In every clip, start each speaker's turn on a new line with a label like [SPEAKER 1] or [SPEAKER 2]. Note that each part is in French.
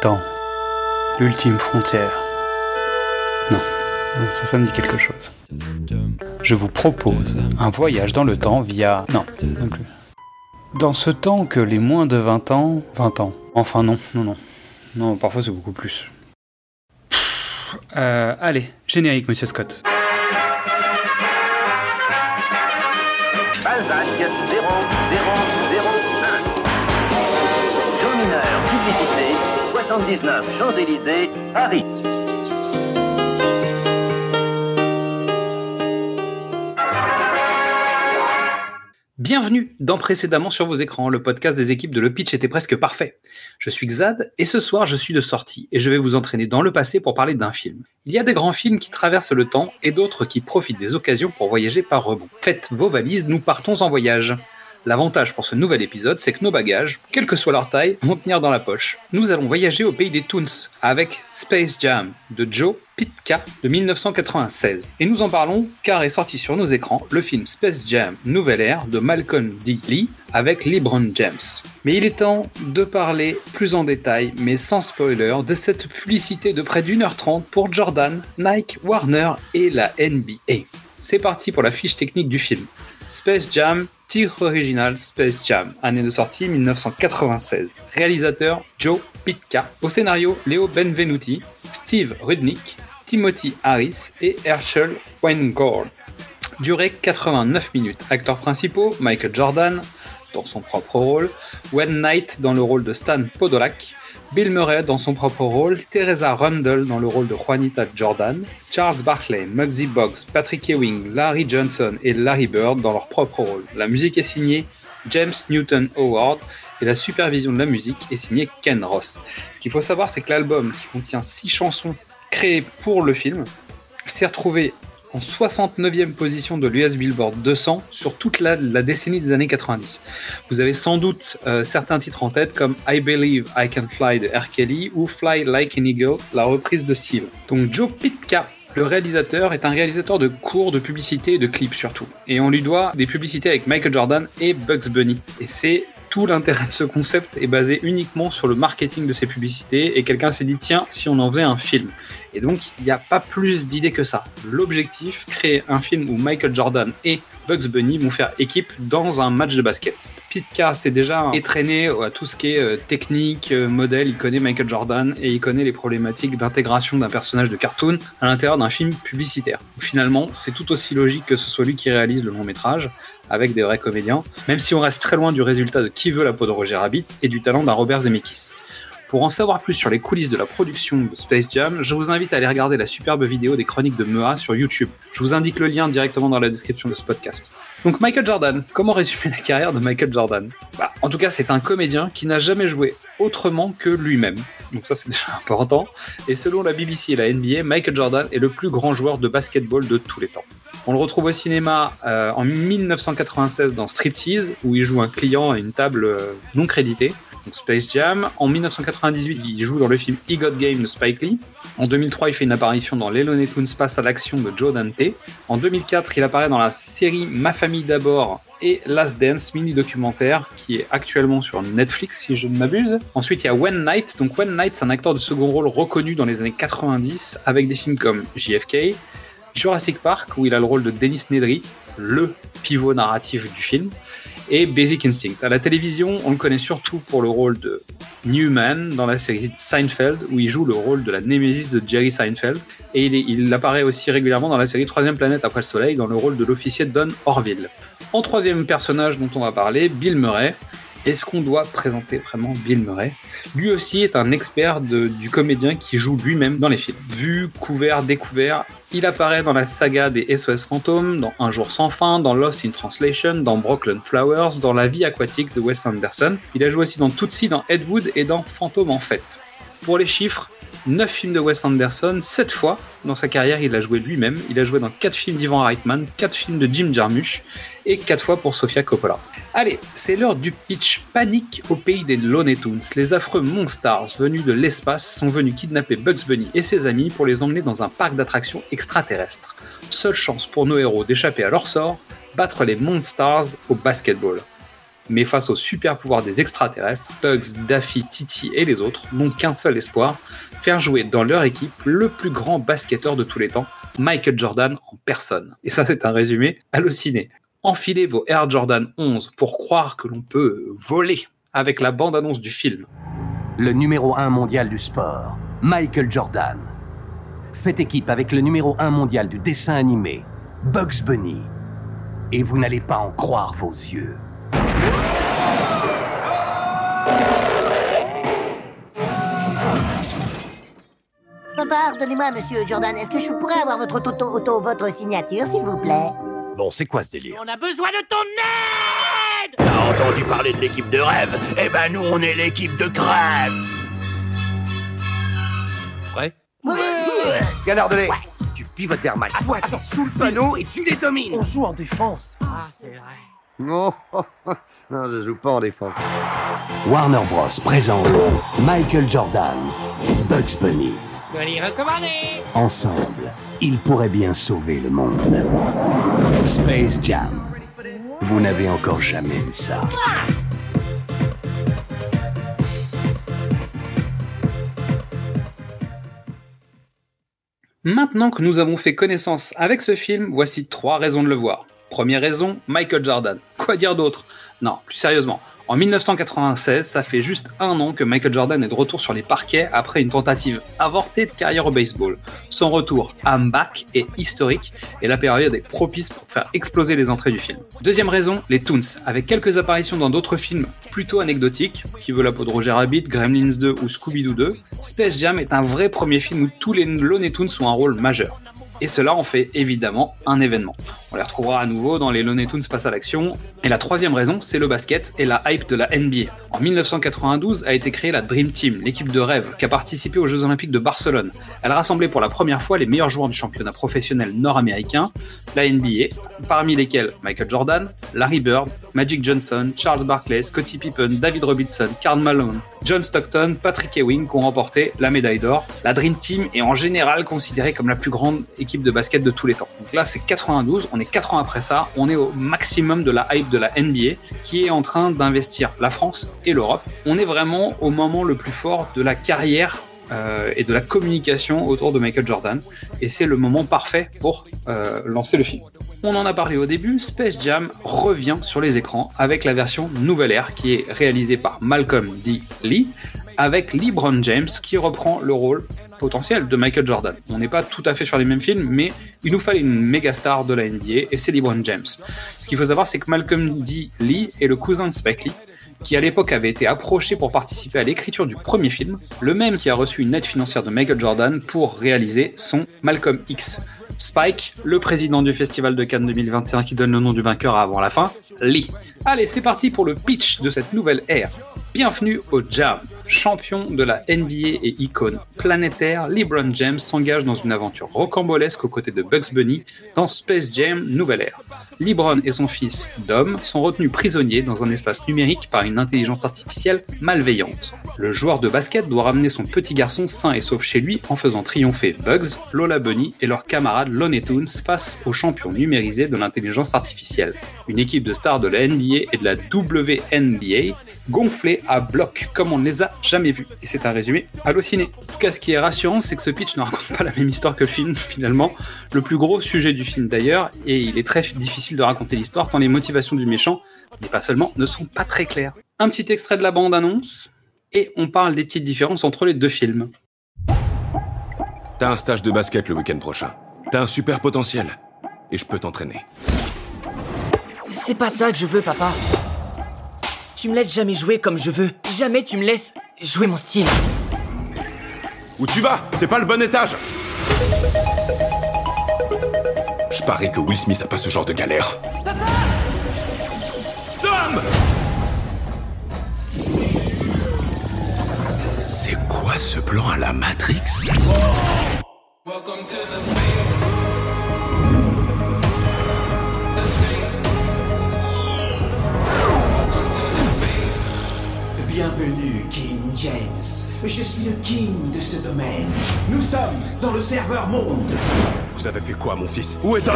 [SPEAKER 1] Temps. L'ultime frontière. Non, ça, ça me dit quelque chose. Je vous propose un voyage dans le temps via... Non, non plus. Dans ce temps que les moins de 20 ans... 20 ans. Enfin non, non, non. Non, parfois c'est beaucoup plus. Euh, allez, générique, monsieur Scott.
[SPEAKER 2] Balzac 0, 0, 79 Champs-Élysées, Paris.
[SPEAKER 1] Bienvenue dans Précédemment sur vos écrans, le podcast des équipes de Le Pitch était presque parfait. Je suis Xad et ce soir je suis de sortie et je vais vous entraîner dans le passé pour parler d'un film. Il y a des grands films qui traversent le temps et d'autres qui profitent des occasions pour voyager par rebond. Faites vos valises, nous partons en voyage. L'avantage pour ce nouvel épisode, c'est que nos bagages, quelle que soit leur taille, vont tenir dans la poche. Nous allons voyager au pays des Toons avec Space Jam de Joe Pitka de 1996. Et nous en parlons car est sorti sur nos écrans le film Space Jam Nouvelle Ère de Malcolm D. Lee avec LeBron James. Mais il est temps de parler plus en détail, mais sans spoiler, de cette publicité de près d'une heure trente pour Jordan, Nike, Warner et la NBA. C'est parti pour la fiche technique du film. Space Jam, titre original Space Jam, année de sortie 1996. Réalisateur Joe Pitka. Au scénario Léo Benvenuti, Steve Rudnick, Timothy Harris et Herschel Weingold. Durée 89 minutes. Acteurs principaux Michael Jordan dans son propre rôle, Wayne Knight dans le rôle de Stan Podolak, Bill Murray dans son propre rôle, Teresa Rundle dans le rôle de Juanita Jordan, Charles Barkley, Muggsy Boggs, Patrick Ewing, Larry Johnson et Larry Bird dans leur propre rôle. La musique est signée James Newton Howard et la supervision de la musique est signée Ken Ross. Ce qu'il faut savoir, c'est que l'album, qui contient 6 chansons créées pour le film, s'est retrouvé en 69e position de l'US Billboard 200 sur toute la, décennie des années 90. Vous avez sans doute euh, certains titres en tête comme I Believe I Can Fly de R. Kelly ou Fly Like an Eagle, la reprise de Steve. Donc Joe Pitka, le réalisateur, est un réalisateur de cours, de publicités et de clips surtout. Et on lui doit des publicités avec Michael Jordan et Bugs Bunny. Et c'est tout l'intérêt de ce concept est basé uniquement sur le marketing de ces publicités et quelqu'un s'est dit tiens si on en faisait un film. Et donc il n'y a pas plus d'idées que ça. L'objectif créer un film où Michael Jordan et Bugs Bunny vont faire équipe dans un match de basket. Pitka c'est déjà étraîné à tout ce qui est technique modèle. Il connaît Michael Jordan et il connaît les problématiques d'intégration d'un personnage de cartoon à l'intérieur d'un film publicitaire. Finalement c'est tout aussi logique que ce soit lui qui réalise le long métrage avec des vrais comédiens, même si on reste très loin du résultat de Qui veut la peau de Roger Rabbit et du talent d'un Robert Zemeckis. Pour en savoir plus sur les coulisses de la production de Space Jam, je vous invite à aller regarder la superbe vidéo des chroniques de Mea sur YouTube. Je vous indique le lien directement dans la description de ce podcast. Donc Michael Jordan, comment résumer la carrière de Michael Jordan? Bah, En tout cas, c'est un comédien qui n'a jamais joué autrement que lui-même. Donc ça c'est déjà important. Et selon la BBC et la NBA, Michael Jordan est le plus grand joueur de basketball de tous les temps. On le retrouve au cinéma euh, en 1996 dans Striptease, où il joue un client à une table euh, non créditée. Donc Space Jam. En 1998, il joue dans le film He Game de Spike Lee. En 2003, il fait une apparition dans Les Looney Tunes Passe à l'action de Joe Dante. En 2004, il apparaît dans la série Ma famille d'abord et Last Dance, mini-documentaire, qui est actuellement sur Netflix, si je ne m'abuse. Ensuite, il y a Wayne Knight. Donc Wayne Knight, c'est un acteur de second rôle reconnu dans les années 90, avec des films comme JFK, Jurassic Park, où il a le rôle de Dennis Nedry, le pivot narratif du film, et Basic Instinct. À la télévision, on le connaît surtout pour le rôle de Newman dans la série Seinfeld, où il joue le rôle de la némésis de Jerry Seinfeld, et il, apparaît aussi régulièrement dans la série Troisième planète après le soleil, dans le rôle de l'officier Don Orville. En troisième personnage dont on va parler, Bill Murray, est-ce qu'on doit présenter vraiment Bill Murray? Lui aussi est un expert du comédien qui joue lui-même dans les films. Vu, couvert, découvert, il apparaît dans la saga des SOS Fantômes, dans Un jour sans fin, dans Lost in Translation, dans Brooklyn Flowers, dans La vie aquatique de Wes Anderson. Il a joué aussi dans Tootsie, dans Ed Wood et dans Fantôme en fête. Pour les chiffres, 9 films de Wes Anderson, 7 fois dans sa carrière il a joué lui-même. Il a joué dans 4 films d'Ivan Reitman, 4 films de Jim Jarmusch et 4 fois pour Sofia Coppola. Allez, c'est l'heure du pitch panique au pays des Looney Tunes. Les affreux Monstars venus de l'espace sont venus kidnapper Bugs Bunny et ses amis pour les emmener dans un parc d'attractions extraterrestres. Seule chance pour nos héros d'échapper à leur sort, battre les Monstars au basketball. Mais face au super pouvoir des extraterrestres, Bugs, Daffy, Titi et les autres n'ont qu'un seul espoir, faire jouer dans leur équipe le plus grand basketteur de tous les temps, Michael Jordan en personne. Et ça c'est un résumé halluciné. Enfilez vos Air Jordan 11 pour croire que l'on peut voler avec la bande-annonce du film.
[SPEAKER 3] Le numéro 1 mondial du sport, Michael Jordan. Faites équipe avec le numéro 1 mondial du dessin animé, Bugs Bunny. Et vous n'allez pas en croire vos yeux.
[SPEAKER 4] Pardonnez-moi, monsieur Jordan, est-ce que je pourrais avoir votre auto, auto, votre signature, s'il vous plaît?
[SPEAKER 3] Bon, c'est quoi ce délire
[SPEAKER 5] On a besoin de ton aide
[SPEAKER 6] T'as entendu parler de l'équipe de rêve? Eh ben nous, on est l'équipe de crève.
[SPEAKER 5] Prêt?
[SPEAKER 4] Oui
[SPEAKER 6] Canardelé Tu pivotes vers Mike.
[SPEAKER 5] Toi, t'es sous le panneau et tu les domines.
[SPEAKER 6] On joue en défense.
[SPEAKER 5] Ah, c'est vrai.
[SPEAKER 6] Non, non, je joue pas en défense.
[SPEAKER 3] Warner Bros. présente Michael Jordan, Bugs Bunny.
[SPEAKER 5] Colis recommandé
[SPEAKER 3] Ensemble, ils pourraient bien sauver le monde. Space Jam. Vous n'avez encore jamais vu ça.
[SPEAKER 1] Maintenant que nous avons fait connaissance avec ce film, voici trois raisons de le voir. Première raison, Michael Jordan. Quoi dire d'autre? Non, plus sérieusement. En 1996, ça fait juste un an que Michael Jordan est de retour sur les parquets après une tentative avortée de carrière au baseball. Son retour I'm back est historique et la période est propice pour faire exploser les entrées du film. Deuxième raison, les Toons, avec quelques apparitions dans d'autres films plutôt anecdotiques, qui veut la peau de Roger Rabbit, Gremlins 2 ou Scooby-Doo 2, Space Jam est un vrai premier film où tous les Looney Tunes ont un rôle majeur. Et cela en fait évidemment un événement. On les retrouvera à nouveau dans les Looney Tunes passe à l'action. Et la troisième raison, c'est le basket et la hype de la NBA. En 1992 a été créée la Dream Team, l'équipe de rêve, qui a participé aux Jeux Olympiques de Barcelone. Elle rassemblait pour la première fois les meilleurs joueurs du championnat professionnel nord-américain, la NBA, parmi lesquels Michael Jordan, Larry Bird, Magic Johnson, Charles Barkley, Scottie Pippen, David Robinson, Karl Malone, John Stockton, Patrick Ewing qui ont remporté la médaille d'or. La Dream Team est en général considérée comme la plus grande équipe de basket de tous les temps. Donc là, c'est 92, on est 4 ans après ça, on est au maximum de la hype de la NBA qui est en train d'investir la France et l'Europe. On est vraiment au moment le plus fort de la carrière euh, et de la communication autour de Michael Jordan. Et c'est le moment parfait pour euh, lancer le film. On en a parlé au début, Space Jam revient sur les écrans avec la version nouvelle ère qui est réalisée par Malcolm D. Lee avec LeBron James qui reprend le rôle potentiel de Michael Jordan. On n'est pas tout à fait sur les mêmes films, mais il nous fallait une méga star de la NBA et c'est LeBron James. Ce qu'il faut savoir, c'est que Malcolm D. Lee est le cousin de Spike Lee, qui à l'époque avait été approché pour participer à l'écriture du premier film, le même qui a reçu une aide financière de Michael Jordan pour réaliser son Malcolm X. Spike, le président du Festival de Cannes 2021 qui donne le nom du vainqueur avant la fin, Lee. Allez, c'est parti pour le pitch de cette nouvelle ère. Bienvenue au Jam. Champion de la NBA et icône planétaire, LeBron James s'engage dans une aventure rocambolesque aux côtés de Bugs Bunny dans Space Jam Nouvelle Ère. LeBron et son fils, Dom, sont retenus prisonniers dans un espace numérique par une intelligence artificielle malveillante. Le joueur de basket doit ramener son petit garçon sain et sauf chez lui en faisant triompher Bugs, Lola Bunny et leurs camarades Looney Tunes face aux champions numérisés de l'intelligence artificielle. Une équipe de stars de la NBA et de la WNBA gonflée à bloc comme on ne les a jamais vus. Et c'est un résumé halluciné. En tout cas, ce qui est rassurant, c'est que ce pitch ne raconte pas la même histoire que le film, finalement. Le plus gros sujet du film d'ailleurs, et il est très difficile de raconter l'histoire tant les motivations du méchant, mais pas seulement, ne sont pas très claires. Un petit extrait de la bande-annonce, et on parle des petites différences entre les deux films.
[SPEAKER 7] T'as un stage de basket le week-end prochain. T'as un super potentiel. Et je peux t'entraîner.
[SPEAKER 8] C'est pas ça que je veux, papa. Tu me laisses jamais jouer comme je veux. Jamais tu me laisses jouer mon style.
[SPEAKER 7] Où tu vas? C'est pas le bon étage Je parie que Will Smith a pas ce genre de galère. Dom C'est quoi ce plan à la Matrix?
[SPEAKER 9] Bienvenue, King James. Je suis le king de ce domaine. Nous sommes dans le serveur monde.
[SPEAKER 7] Vous avez fait quoi, mon fils? Où est Dom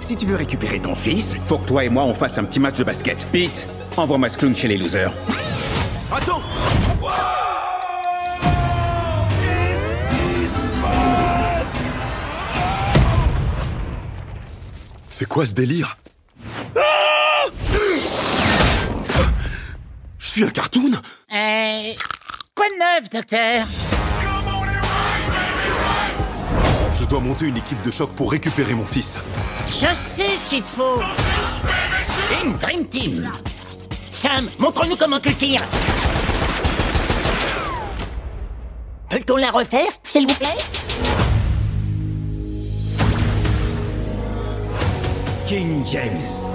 [SPEAKER 10] Si tu veux récupérer ton fils, faut que toi et moi on fasse un petit match de basket. Pete, Envoie-moi ce clown chez les losers.
[SPEAKER 6] Attends
[SPEAKER 7] C'est quoi ce délire? Suis un cartoon
[SPEAKER 5] Euh. Quoi de neuf, docteur
[SPEAKER 7] Je dois monter une équipe de choc pour récupérer mon fils.
[SPEAKER 5] Je sais ce qu'il te faut. Une Dream Team.
[SPEAKER 4] Sam, montre-nous comment tu tires. Peut-on la refaire, s'il vous plaît
[SPEAKER 9] King James.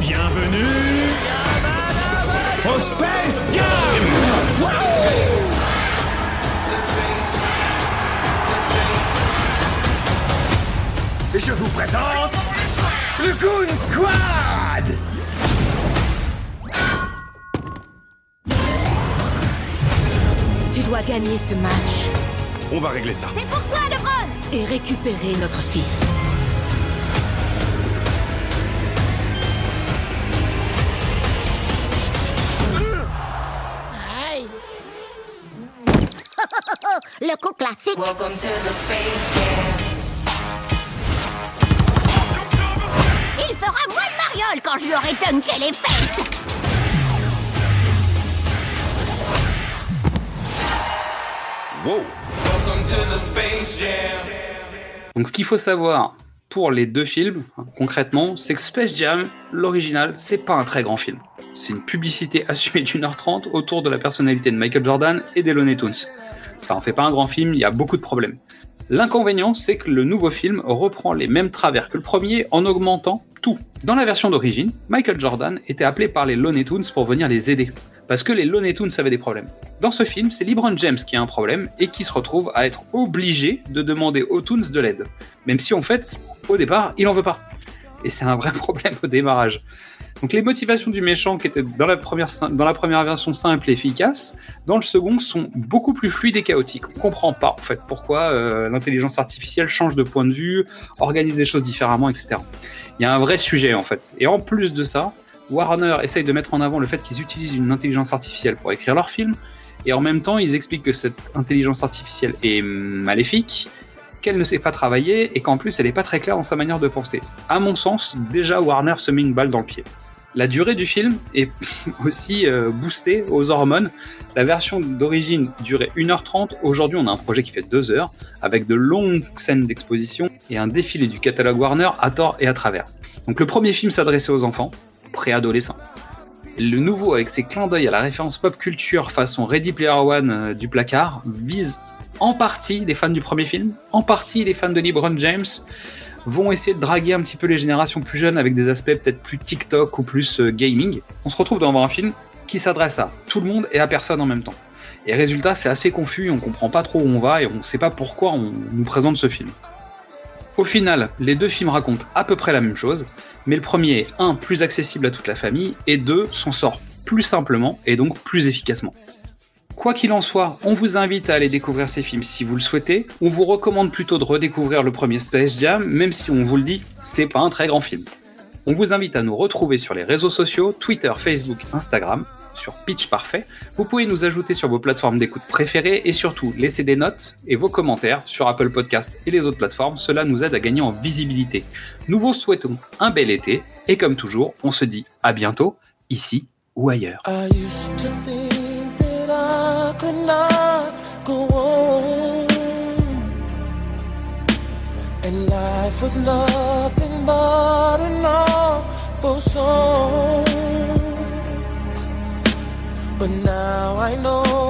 [SPEAKER 9] Bienvenue. Au Space Jam. Et je vous présente le Goon Squad.
[SPEAKER 11] Tu dois gagner ce match.
[SPEAKER 7] On va régler ça.
[SPEAKER 11] C'est pour toi, LeBron. Et récupérer notre fils.
[SPEAKER 4] Classique.
[SPEAKER 11] Welcome to the Space Jam.
[SPEAKER 4] Il fera moins le mariole quand je lui aurai dunké les fesses.
[SPEAKER 7] Wow
[SPEAKER 1] Donc ce qu'il faut savoir pour les deux films, hein, concrètement, c'est que Space Jam, l'original, c'est pas un très grand film. C'est une publicité assumée d'une heure trente autour de la personnalité de Michael Jordan et des Looney Tunes. Ça en fait pas un grand film, il y a beaucoup de problèmes. L'inconvénient, c'est que le nouveau film reprend les mêmes travers que le premier en augmentant tout. Dans la version d'origine, Michael Jordan était appelé par les Looney Tunes pour venir les aider, parce que les Looney Tunes avaient des problèmes. Dans ce film, c'est LeBron James qui a un problème et qui se retrouve à être obligé de demander aux Toons de l'aide, même si en fait, au départ, il en veut pas. Et c'est un vrai problème au démarrage. Donc les motivations du méchant qui étaient dans la première, dans la première version simples et efficaces, dans le second sont beaucoup plus fluides et chaotiques. On comprend pas en fait pourquoi euh, l'intelligence artificielle change de point de vue, organise les choses différemment, etc. Il y a un vrai sujet en fait. Et en plus de ça, Warner essaye de mettre en avant le fait qu'ils utilisent une intelligence artificielle pour écrire leur film, et en même temps ils expliquent que cette intelligence artificielle est maléfique, qu'elle ne sait pas travailler et qu'en plus elle n'est pas très claire dans sa manière de penser. À mon sens, déjà Warner se met une balle dans le pied. La durée du film est aussi euh, boostée aux hormones. La version d'origine durait 1h30. Aujourd'hui, on a un projet qui fait 2 heures, avec de longues scènes d'exposition et un défilé du catalogue Warner à tort et à travers. Donc le premier film s'adressait aux enfants, préadolescents. Le nouveau, avec ses clins d'œil à la référence pop culture façon Ready Player One euh, du placard, vise en partie les fans du premier film, en partie les fans de LeBron James, vont essayer de draguer un petit peu les générations plus jeunes avec des aspects peut-être plus TikTok ou plus euh, gaming. On se retrouve devant un film qui s'adresse à tout le monde et à personne en même temps. Et résultat, c'est assez confus, on comprend pas trop où on va et on sait pas pourquoi on nous présente ce film. Au final, les deux films racontent à peu près la même chose, mais le premier est un plus accessible à toute la famille et deux s'en sort plus simplement et donc plus efficacement. Quoi qu'il en soit, on vous invite à aller découvrir ces films si vous le souhaitez. On vous recommande plutôt de redécouvrir le premier Space Jam, même si on vous le dit, c'est pas un très grand film. On vous invite à nous retrouver sur les réseaux sociaux, Twitter, Facebook, Instagram, sur Pitch Parfait. Vous pouvez nous ajouter sur vos plateformes d'écoute préférées et surtout laisser des notes et vos commentaires sur Apple Podcast et les autres plateformes. Cela nous aide à gagner en visibilité. Nous vous souhaitons un bel été et comme toujours, on se dit à bientôt, ici ou ailleurs.
[SPEAKER 12] Could not go on. And life was nothing but an awful song. But now I know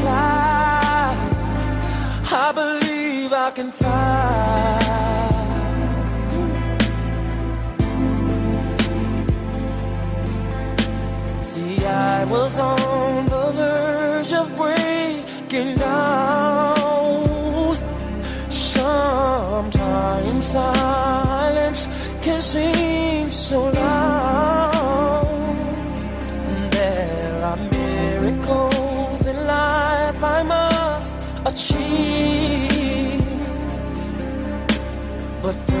[SPEAKER 12] fly. I believe I can fly. See, I was on the verge of breaking down. Sometimes silence can seem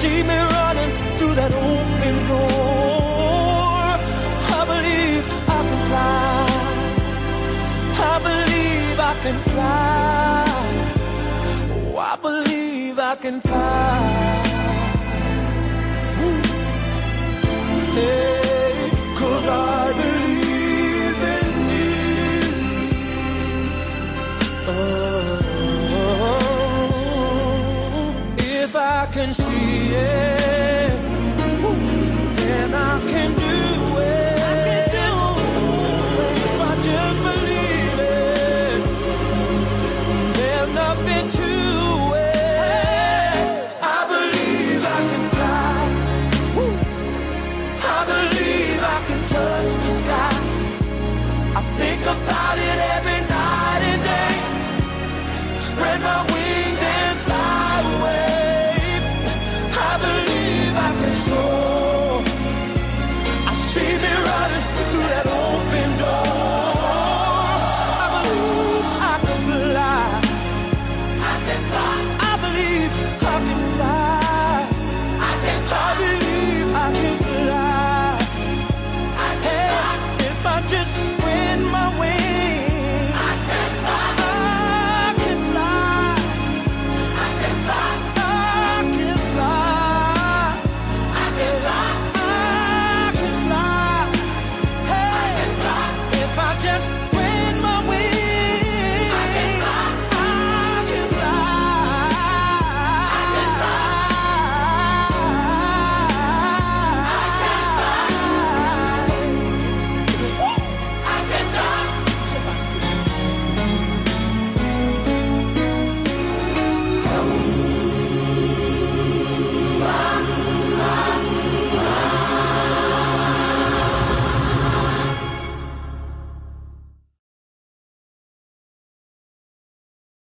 [SPEAKER 12] See me running through that open door. I believe I can fly. I believe I can fly. Oh, I believe I can fly. Hey, 'cause I believe in you. Oh, if I can see